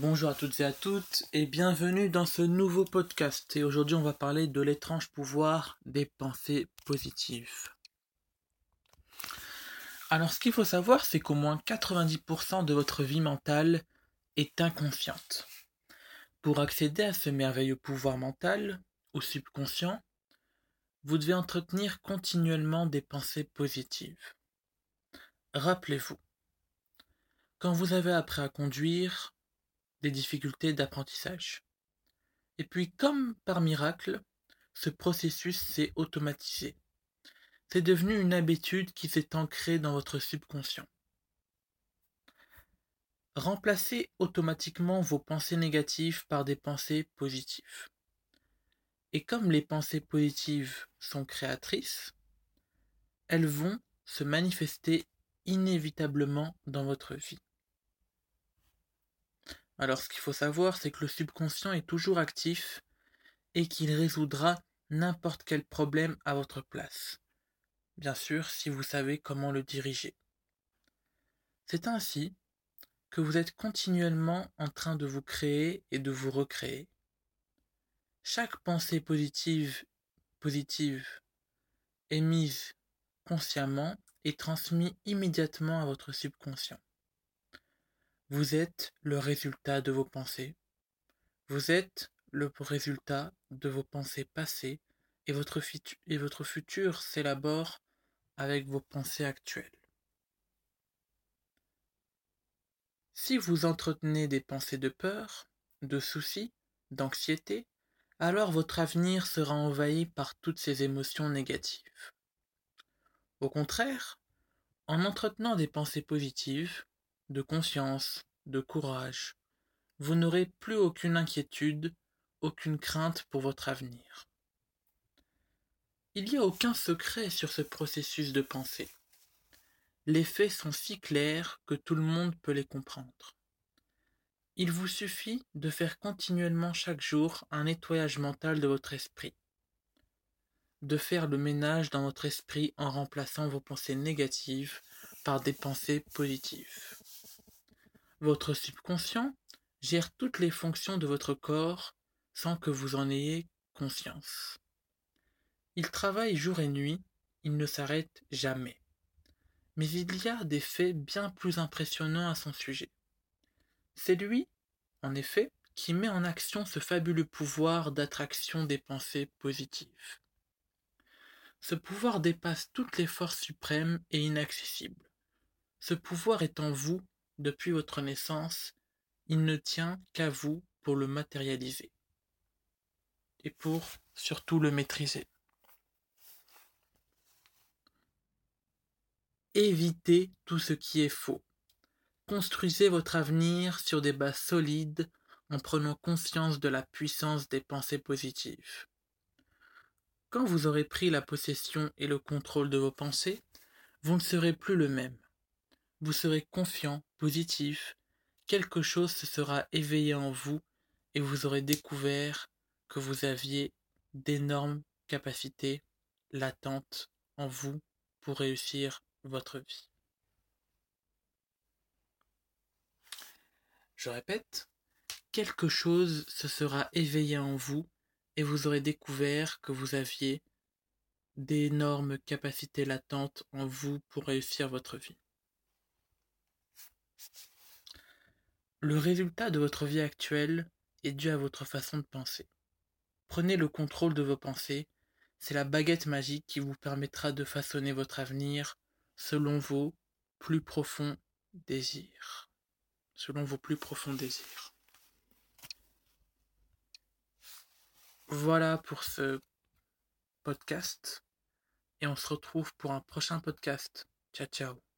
Bonjour à toutes et à toutes et bienvenue dans ce nouveau podcast. Et aujourd'hui on va parler de l'étrange pouvoir des pensées positives. Alors ce qu'il faut savoir c'est qu'au moins 90% de votre vie mentale est inconsciente. Pour accéder à ce merveilleux pouvoir mental, ou subconscient, vous devez entretenir continuellement des pensées positives. Rappelez-vous, quand vous avez appris à conduire, difficultés d'apprentissage. Et puis, comme par miracle, ce processus s'est automatisé. C'est devenu une habitude qui s'est ancrée dans votre subconscient. Remplacez automatiquement vos pensées négatives par des pensées positives. Et comme les pensées positives sont créatrices, elles vont se manifester inévitablement dans votre vie. Alors ce qu'il faut savoir, c'est que le subconscient est toujours actif et qu'il résoudra n'importe quel problème à votre place. Bien sûr, si vous savez comment le diriger. C'est ainsi que vous êtes continuellement en train de vous créer et de vous recréer. Chaque pensée positive, positive émise consciemment est transmise immédiatement à votre subconscient. Vous êtes le résultat de vos pensées. Vous êtes le résultat de vos pensées passées et votre, futur s'élabore avec vos pensées actuelles. Si vous entretenez des pensées de peur, de soucis, d'anxiété, alors votre avenir sera envahi par toutes ces émotions négatives. Au contraire, en entretenant des pensées positives, de conscience, de courage. Vous n'aurez plus aucune inquiétude, aucune crainte pour votre avenir. Il n'y a aucun secret sur ce processus de pensée. Les faits sont si clairs que tout le monde peut les comprendre. Il vous suffit de faire continuellement chaque jour un nettoyage mental de votre esprit, de faire le ménage dans votre esprit en remplaçant vos pensées négatives par des pensées positives. Votre subconscient gère toutes les fonctions de votre corps sans que vous en ayez conscience. Il travaille jour et nuit, il ne s'arrête jamais. Mais il y a des faits bien plus impressionnants à son sujet. C'est lui, en effet, qui met en action ce fabuleux pouvoir d'attraction des pensées positives. Ce pouvoir dépasse toutes les forces suprêmes et inaccessibles. Ce pouvoir est en vous depuis votre naissance, il ne tient qu'à vous pour le matérialiser et pour surtout le maîtriser. Évitez tout ce qui est faux. Construisez votre avenir sur des bases solides en prenant conscience de la puissance des pensées positives. Quand vous aurez pris la possession et le contrôle de vos pensées, vous ne serez plus le même vous serez confiant, positif, quelque chose se sera éveillé en vous et vous aurez découvert que vous aviez d'énormes capacités latentes en vous pour réussir votre vie. Je répète, quelque chose se sera éveillé en vous et vous aurez découvert que vous aviez d'énormes capacités latentes en vous pour réussir votre vie. Le résultat de votre vie actuelle est dû à votre façon de penser. Prenez le contrôle de vos pensées, c'est la baguette magique qui vous permettra de façonner votre avenir selon vos plus profonds désirs. Selon vos plus profonds désirs. Voilà pour ce podcast et on se retrouve pour un prochain podcast. Ciao ciao.